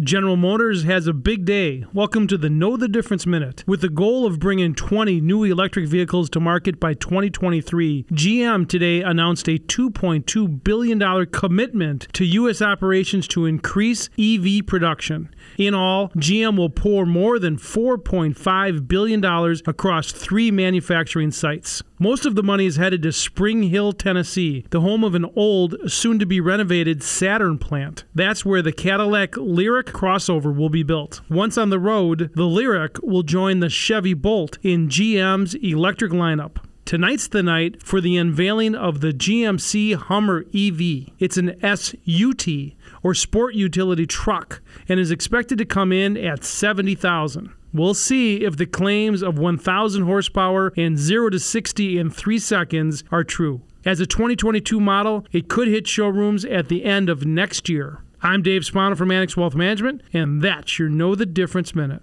General Motors has a big day. Welcome to the Know the Difference Minute. With the goal of bringing 20 new electric vehicles to market by 2023, GM today announced a $2.2 billion commitment to U.S. operations to increase EV production. In all, GM will pour more than $4.5 billion across three manufacturing sites. Most of the money is headed to Spring Hill, Tennessee, the home of an old, soon to be renovated Saturn plant. That's where the Cadillac Lyriq crossover will be built. Once on the road, the Lyriq will join the Chevy Bolt in GM's electric lineup. Tonight's the night for the unveiling of the GMC Hummer EV. It's an SUT or sport utility truck and is expected to come in at 70,000. We'll see if the claims of 1,000 horsepower and 0 to 60 in 3 seconds are true. As a 2022 model, it could hit showrooms at the end of next year. I'm Dave Spano from Annex Wealth Management, and that's your Know the Difference Minute.